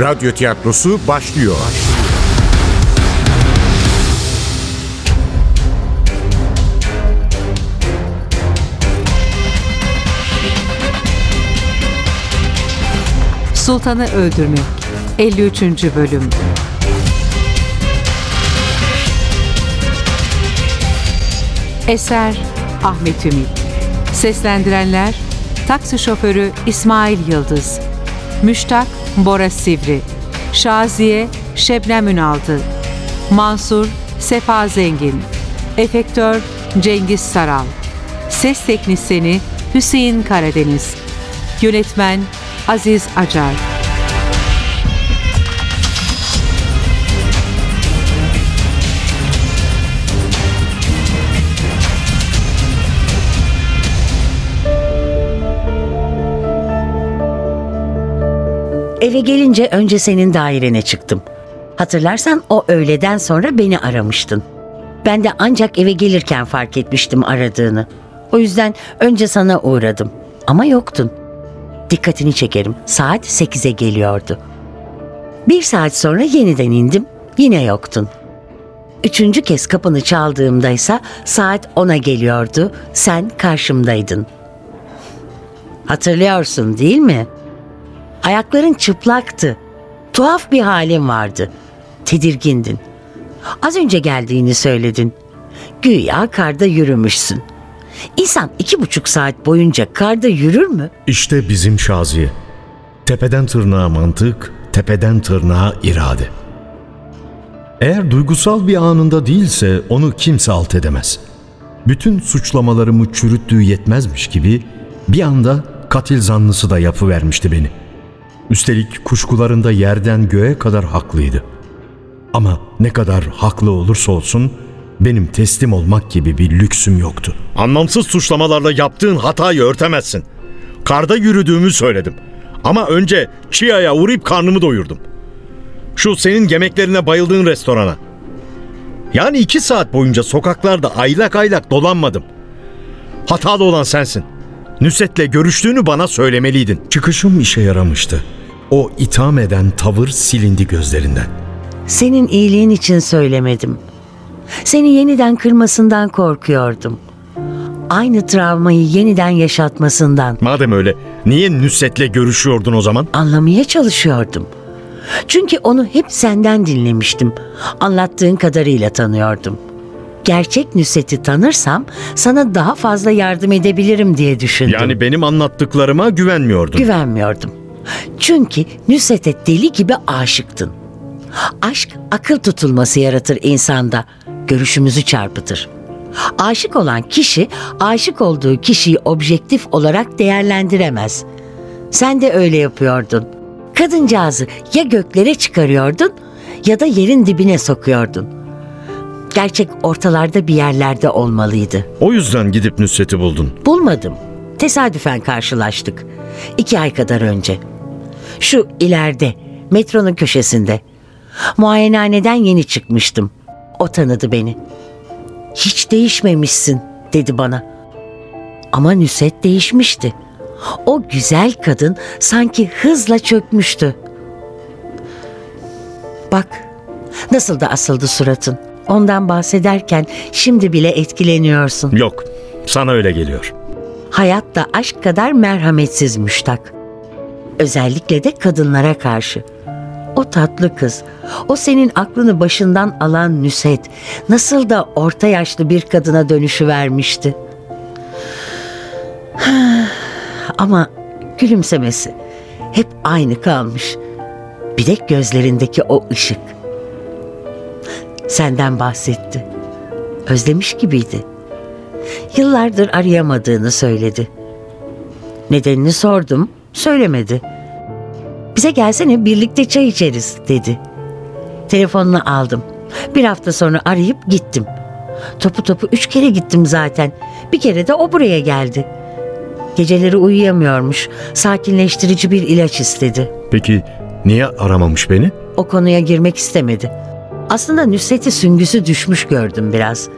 Radyo tiyatrosu başlıyor. Sultanı Öldürmek 53. Bölüm Eser Ahmet Ümit Seslendirenler Taksi şoförü İsmail Yıldız Müştak Bora Sivri. Şaziye Şebnem Ünaldı. Mansur Sefa Zengin. Efektör Cengiz Saral. Ses Teknisini Hüseyin Karadeniz. Yönetmen Aziz Acar Eve gelince önce senin dairene çıktım. Hatırlarsan o öğleden sonra beni aramıştın. Ben de ancak eve gelirken fark etmiştim aradığını. O yüzden önce sana uğradım. Ama yoktun. Dikkatini çekerim. Saat 8'e geliyordu. Bir saat sonra yeniden indim. Yine yoktun. Üçüncü kez kapını çaldığımdaysa saat 10'a geliyordu. Sen karşımdaydın. Hatırlıyorsun değil mi?'' Ayakların çıplaktı. Tuhaf bir halin vardı. Tedirgindin. Az önce geldiğini söyledin. Güya karda yürümüşsün. İnsan iki buçuk saat boyunca karda yürür mü? İşte bizim Şaziye. Tepeden tırnağa mantık, tepeden tırnağa irade. Eğer duygusal bir anında değilse onu kimse alt edemez. Bütün suçlamalarımı çürüttüğü yetmezmiş gibi bir anda katil zanlısı da yapıvermişti beni. Üstelik kuşkularında yerden göğe kadar haklıydı. Ama ne kadar haklı olursa olsun benim teslim olmak gibi bir lüksüm yoktu. Anlamsız suçlamalarla yaptığın hatayı örtemezsin. Karda yürüdüğümü söyledim. Ama önce Chia'ya uğrayıp karnımı doyurdum. Şu senin yemeklerine bayıldığın restorana. Yani iki saat boyunca sokaklarda aylak aylak dolanmadım. Hatalı olan sensin. Nusret'le görüştüğünü bana söylemeliydin. Çıkışım işe yaramıştı. O itham eden tavır silindi gözlerinden. Senin iyiliğin için söylemedim. Seni yeniden kırmasından korkuyordum. Aynı travmayı yeniden yaşatmasından Madem öyle niye Nusret'le görüşüyordun o zaman? anlamaya çalışıyordum. Çünkü onu hep senden dinlemiştim. Anlattığın kadarıyla tanıyordum. Gerçek Nusret'i tanırsam sana daha fazla yardım edebilirim diye düşündüm. Yani benim anlattıklarıma güvenmiyordun. Güvenmiyordum. Çünkü Nusret'e deli gibi aşıktın. Aşk akıl tutulması yaratır insanda. Görüşümüzü çarpıtır. Aşık olan kişi aşık olduğu kişiyi objektif olarak değerlendiremez. Sen de öyle yapıyordun. Kadıncağızı ya göklere çıkarıyordun ya da yerin dibine sokuyordun. Gerçek ortalarda bir yerlerde olmalıydı. O yüzden gidip Nusret'i buldun. Bulmadım. Tesadüfen karşılaştık. İki ay kadar önce. Şu ileride, metronun köşesinde. Muayenehaneden yeni çıkmıştım. O tanıdı beni. Hiç değişmemişsin dedi bana. Ama Nüset değişmişti. O güzel kadın sanki hızla çökmüştü. Bak, nasıl da asıldı suratın. Ondan bahsederken şimdi bile etkileniyorsun. Yok sana öyle geliyor. Hayat da aşk kadar merhametsiz müştak. Özellikle de kadınlara karşı. O tatlı kız, o senin aklını başından alan Nüset nasıl da orta yaşlı bir kadına dönüşü vermişti. Ama gülümsemesi hep aynı kalmış. Bir de gözlerindeki o ışık. Senden bahsetti. Özlemiş gibiydi. Yıllardır arayamadığını söyledi. Nedenini sordum, söylemedi. Bize gelsene birlikte çay içeriz dedi. Telefonunu aldım. Bir hafta sonra arayıp gittim. Topu topu üç kere gittim zaten. Bir kere de o buraya geldi. Geceleri uyuyamıyormuş. Sakinleştirici bir ilaç istedi. Peki niye aramamış beni? O konuya girmek istemedi. Aslında Nusret'i süngüsü düşmüş gördüm biraz.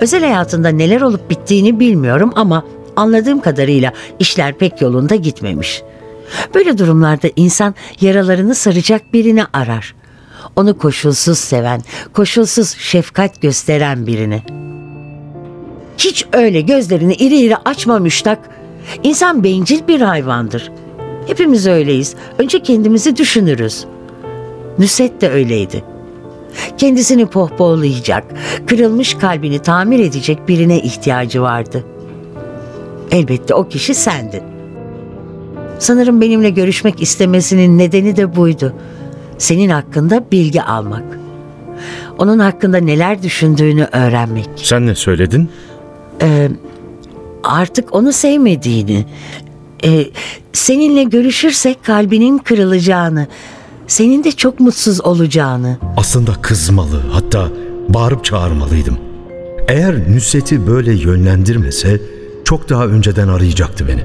Özel hayatında neler olup bittiğini bilmiyorum ama anladığım kadarıyla işler pek yolunda gitmemiş. Böyle durumlarda insan yaralarını saracak birini arar. Onu koşulsuz seven, koşulsuz şefkat gösteren birini. Hiç öyle gözlerini iri iri açma müştak. İnsan bencil bir hayvandır. Hepimiz öyleyiz. Önce kendimizi düşünürüz. Nusret de öyleydi. Kendisini pohpohlayacak, kırılmış kalbini tamir edecek birine ihtiyacı vardı. Elbette o kişi sendin. Sanırım benimle görüşmek istemesinin nedeni de buydu. Senin hakkında bilgi almak. Onun hakkında neler düşündüğünü öğrenmek. Sen ne söyledin? Artık onu sevmediğini, e, seninle görüşürsek kalbinin kırılacağını, senin de çok mutsuz olacağını. Aslında kızmalı, hatta bağırıp çağırmalıydım. Eğer Nusret'i böyle yönlendirmese çok daha önceden arayacaktı beni.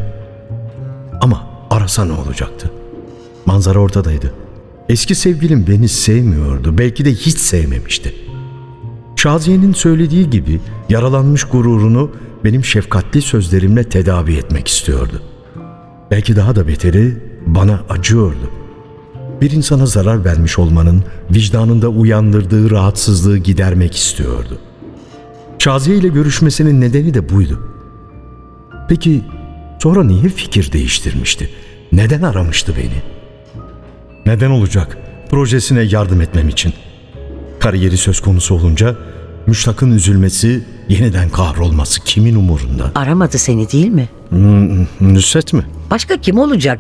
Ama arasa ne olacaktı? Manzara ortadaydı. Eski sevgilim beni sevmiyordu, belki de hiç sevmemişti. Şaziye'nin söylediği gibi yaralanmış gururunu benim şefkatli sözlerimle tedavi etmek istiyordu. Belki daha da beteri bana acıyordu. Bir insana zarar vermiş olmanın vicdanında uyandırdığı rahatsızlığı gidermek istiyordu. Şaziye ile görüşmesinin nedeni de buydu. Peki sonra niye fikir değiştirmişti? Neden aramıştı beni? Neden olacak? Projesine yardım etmem için. Kariyeri söz konusu olunca Müştak'ın üzülmesi, yeniden kahrolması kimin umurunda? Aramadı seni değil mi? Nusret mi? Başka kim olacak?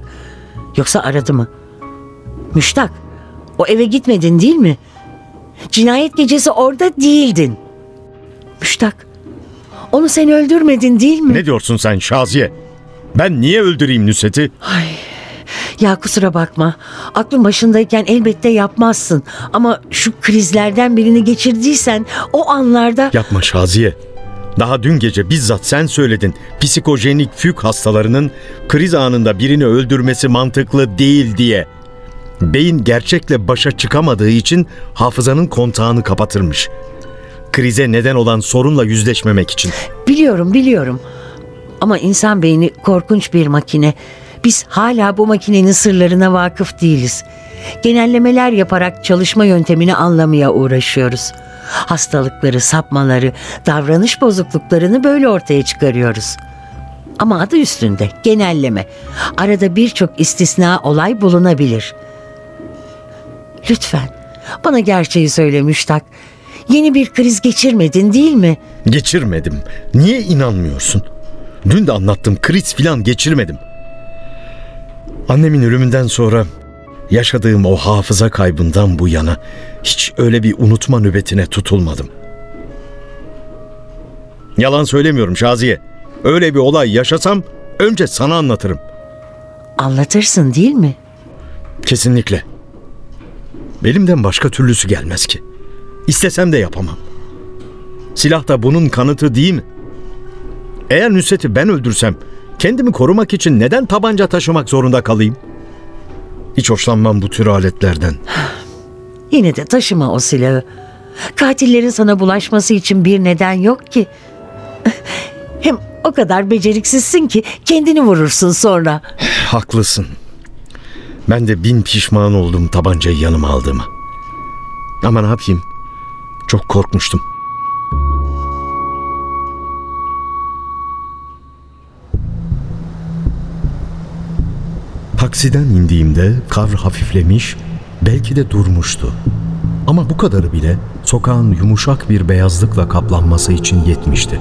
Yoksa aradı mı? Müştak, o eve gitmedin değil mi? Cinayet gecesi orada değildin. Müştak, onu sen öldürmedin değil mi? Ne diyorsun sen Şaziye? Ben niye öldüreyim Nusret'i? Ya kusura bakma. Aklın başındayken elbette yapmazsın. Ama şu krizlerden birini geçirdiysen o anlarda... Yapma Şaziye. Daha dün gece bizzat sen söyledin. Psikojenik füg hastalarının kriz anında birini öldürmesi mantıklı değil diye. Beyin gerçekle başa çıkamadığı için hafızanın kontağını kapatırmış. Krize neden olan sorunla yüzleşmemek için. Biliyorum biliyorum. Ama insan beyni korkunç bir makine. Biz hala bu makinenin sırlarına vakıf değiliz. Genellemeler yaparak çalışma yöntemini anlamaya uğraşıyoruz. Hastalıkları, sapmaları, davranış bozukluklarını böyle ortaya çıkarıyoruz. Ama adı üstünde genelleme. Arada birçok istisna olay bulunabilir. Lütfen bana gerçeği söyle Müştak. Yeni bir kriz geçirmedin değil mi? Geçirmedim. Niye inanmıyorsun? Dün de anlattım kriz filan geçirmedim. Annemin ölümünden sonra yaşadığım o hafıza kaybından bu yana hiç öyle bir unutma nöbetine tutulmadım. Yalan söylemiyorum Şaziye. Öyle bir olay yaşasam önce sana anlatırım. Anlatırsın değil mi? Kesinlikle. Belimden başka türlüsü gelmez ki. İstesem de yapamam. Silah da bunun kanıtı değil mi? Eğer Nusret'i ben öldürsem kendimi korumak için neden tabanca taşımak zorunda kalayım? Hiç hoşlanmam bu tür aletlerden. Yine de taşıma o silahı. Katillerin sana bulaşması için bir neden yok ki. Hem o kadar beceriksizsin ki kendini vurursun sonra. Haklısın. Ben de bin pişman oldum tabancayı yanıma aldığıma. Ama ne yapayım? Çok korkmuştum. Taksiden indiğimde kar hafiflemiş, belki de durmuştu. Ama bu kadarı bile sokağın yumuşak bir beyazlıkla kaplanması için yetmişti.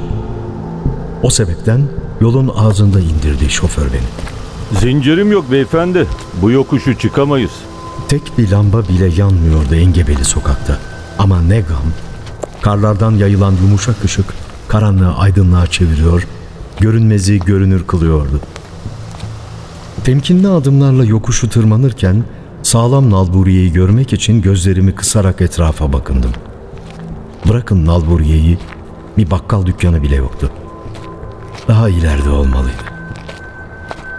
O sebepten yolun ağzında indirdi şoför beni. Zincirim yok beyefendi. Bu yokuşu çıkamayız. Tek bir lamba bile yanmıyordu engebeli sokakta. Ama ne gam, karlardan yayılan yumuşak ışık karanlığı aydınlığa çeviriyor, görünmezi görünür kılıyordu. Temkinli adımlarla yokuşu tırmanırken sağlam nalburiyeyi görmek için gözlerimi kısarak etrafa bakındım. Bırakın nalburiyeyi, bir bakkal dükkanı bile yoktu. Daha ileride olmalıydı.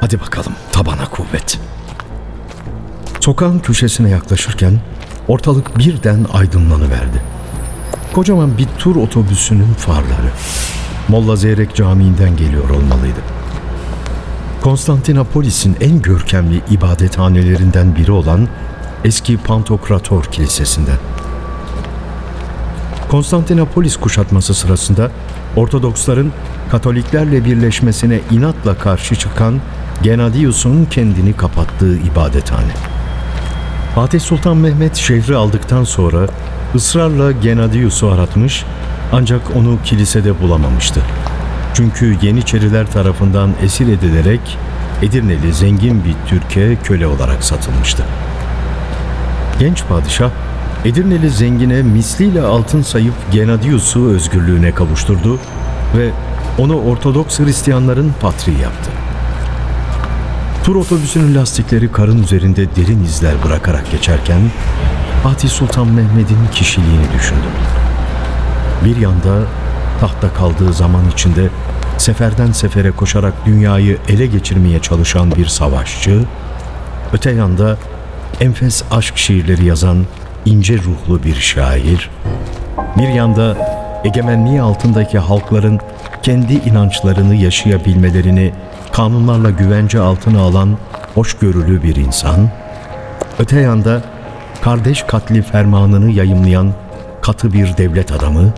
Hadi bakalım tabana kuvvet. Sokağın köşesine yaklaşırken ortalık birden aydınlanıverdi. Kocaman bir tur otobüsünün farları. Molla Zeyrek Camii'nden geliyor olmalıydı. Konstantinopolis'in en görkemli ibadethanelerinden biri olan eski Pantokrator Kilisesi'nden. Konstantinopolis kuşatması sırasında Ortodoksların Katoliklerle birleşmesine inatla karşı çıkan Genadius'un kendini kapattığı ibadethane. Fatih Sultan Mehmet şehri aldıktan sonra ısrarla Genadius'u aratmış ancak onu kilisede bulamamıştı. Çünkü Yeniçeriler tarafından esir edilerek Edirneli zengin bir Türkiye köle olarak satılmıştı. Genç padişah Edirneli zengine misliyle altın sayıp Genadius'u özgürlüğüne kavuşturdu ve onu Ortodoks Hristiyanların patri yaptı. Tur otobüsünün lastikleri karın üzerinde derin izler bırakarak geçerken Fatih Sultan Mehmet'in kişiliğini düşündüm. Bir yanda tahta kaldığı zaman içinde seferden sefere koşarak dünyayı ele geçirmeye çalışan bir savaşçı, öte yanda enfes aşk şiirleri yazan ince ruhlu bir şair, bir yanda egemenliği altındaki halkların kendi inançlarını yaşayabilmelerini kanunlarla güvence altına alan hoşgörülü bir insan, öte yanda kardeş katli fermanını yayımlayan katı bir devlet adamı,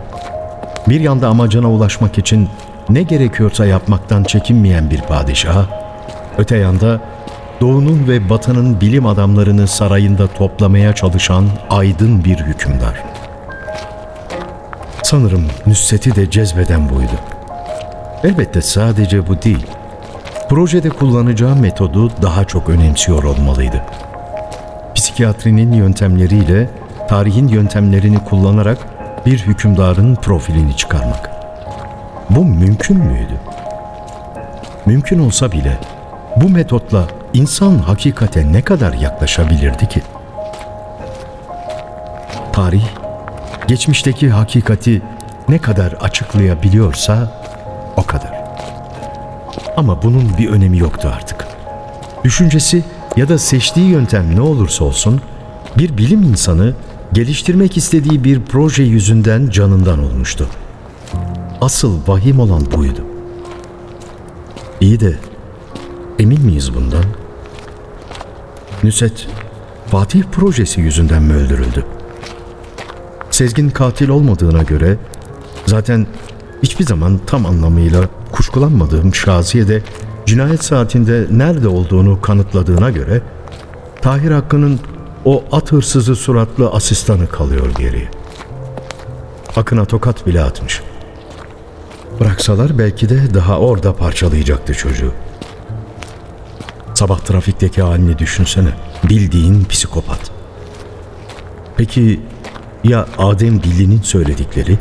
bir yanda amacına ulaşmak için ne gerekiyorsa yapmaktan çekinmeyen bir padişah, öte yanda Doğu'nun ve Batı'nın bilim adamlarını sarayında toplamaya çalışan aydın bir hükümdar. Sanırım Nüsret'i de cezbeden buydu. Elbette sadece bu değil. Projede kullanacağı metodu daha çok önemsiyor olmalıydı. Psikiyatrinin yöntemleriyle tarihin yöntemlerini kullanarak bir hükümdarın profilini çıkarmak. Bu mümkün müydü? Mümkün olsa bile bu metotla insan hakikate ne kadar yaklaşabilirdi ki? Tarih, geçmişteki hakikati ne kadar açıklayabiliyorsa o kadar. Ama bunun bir önemi yoktu artık. Düşüncesi ya da seçtiği yöntem ne olursa olsun bir bilim insanı geliştirmek istediği bir proje yüzünden canından olmuştu. Asıl vahim olan buydu. İyi de emin miyiz bundan? Nüset, Fatih projesi yüzünden mi öldürüldü? Sezgin katil olmadığına göre zaten hiçbir zaman tam anlamıyla kuşkulanmadığım Şaziye de cinayet saatinde nerede olduğunu kanıtladığına göre Tahir Hakkı'nın o at hırsızı suratlı asistanı kalıyor geriye. Akın'a tokat bile atmış. Bıraksalar belki de daha orada parçalayacaktı çocuğu. Sabah trafikteki halini düşünsene. Bildiğin psikopat. Peki ya Adem Dilli'nin söyledikleri?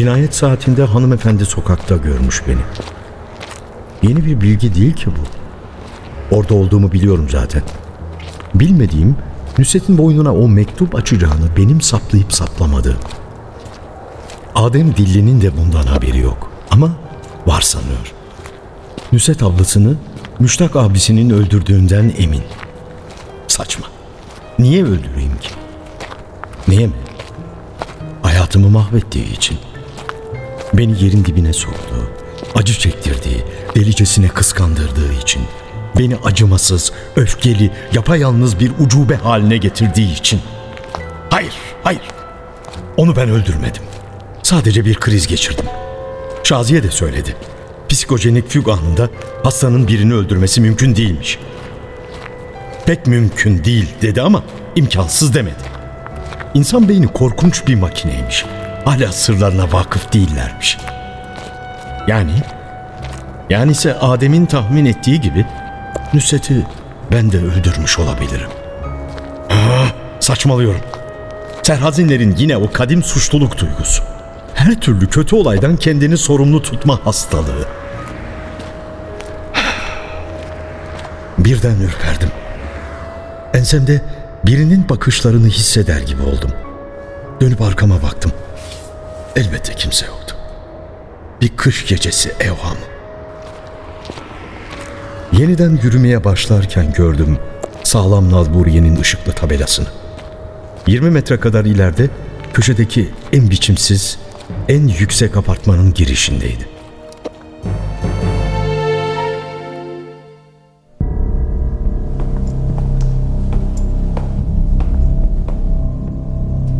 Cinayet saatinde hanımefendi sokakta görmüş beni. Yeni bir bilgi değil ki bu. Orada olduğumu biliyorum zaten. Bilmediğim Nusret'in boynuna o mektup açacağını benim saplayıp saplamadığım. Adem Dilli'nin de bundan haberi yok ama var sanıyor. Nusret ablasını Müştak abisinin öldürdüğünden emin. Saçma. Niye öldüreyim ki? Niye mi? Hayatımı mahvettiği için. Beni yerin dibine soktu. Acı çektirdiği, delicesine kıskandırdığı için. Beni acımasız, öfkeli, yapayalnız bir ucube haline getirdiği için. Hayır, hayır. Onu ben öldürmedim. Sadece bir kriz geçirdim. Şaziye de söyledi. Psikojenik füg anında hastanın birini öldürmesi mümkün değilmiş. Pek mümkün değil dedi ama imkansız demedi. İnsan beyni korkunç bir makineymiş. Hala sırlarına vakıf değillermiş. Yani, yani ise Adem'in tahmin ettiği gibi Nusret'i ben de öldürmüş olabilirim. Aa, saçmalıyorum. Serhazinlerin yine o kadim suçluluk duygusu. Her türlü kötü olaydan kendini sorumlu tutma hastalığı. Birden ürperdim. Ensemde birinin bakışlarını hisseder gibi oldum. Dönüp arkama baktım. Elbette kimse yoktu. Bir kış gecesi evhamı. Yeniden yürümeye başlarken gördüm sağlam Nalburiye'nin ışıklı tabelasını. 20 metre kadar ileride köşedeki en biçimsiz, en yüksek apartmanın girişindeydi.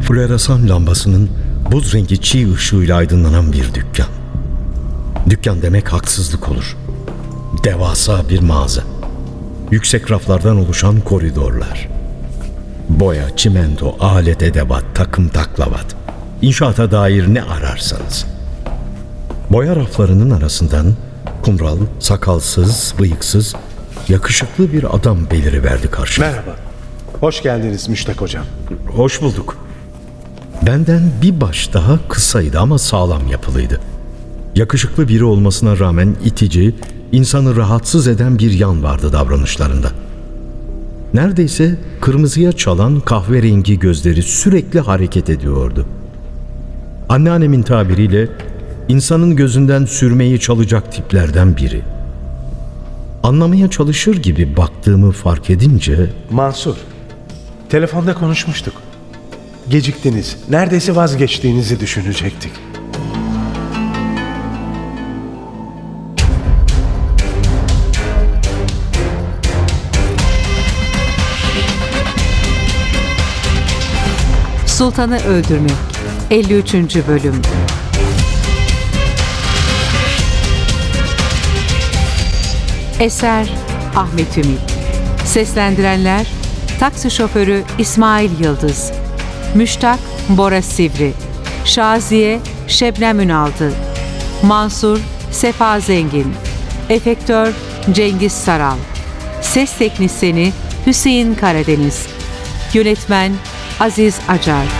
Floresan lambasının buz rengi çiğ ışığıyla aydınlanan bir dükkan. Dükkan demek haksızlık olur. Devasa bir mağaza. Yüksek raflardan oluşan koridorlar. Boya, çimento, alet edevat, takım taklavat. İnşaata dair ne ararsanız. Boya raflarının arasından kumral, sakalsız, bıyıksız, yakışıklı bir adam beliriverdi karşıma. Merhaba. Hoş geldiniz Müştak Hocam. Hoş bulduk. Benden bir baş daha kısaydı ama sağlam yapılıydı. Yakışıklı biri olmasına rağmen itici, insanı rahatsız eden bir yan vardı davranışlarında. Neredeyse kırmızıya çalan kahverengi gözleri sürekli hareket ediyordu. Anneannemin tabiriyle insanın gözünden sürmeyi çalacak tiplerden biri. Anlamaya çalışır gibi baktığımı fark edince Mansur. Telefonda konuşmuştuk. Geciktiniz. Neredeyse vazgeçtiğinizi düşünecektik. Sultanı Öldürmek 53. Bölüm Eser Ahmet Ümit Seslendirenler Taksi şoförü İsmail Yıldız Müştak Bora Sivri. Şaziye Şebnem Ünaldı Mansur Sefa Zengin. Efektör Cengiz Saral. Ses Teknisini Hüseyin Karadeniz. Yönetmen Aziz Acar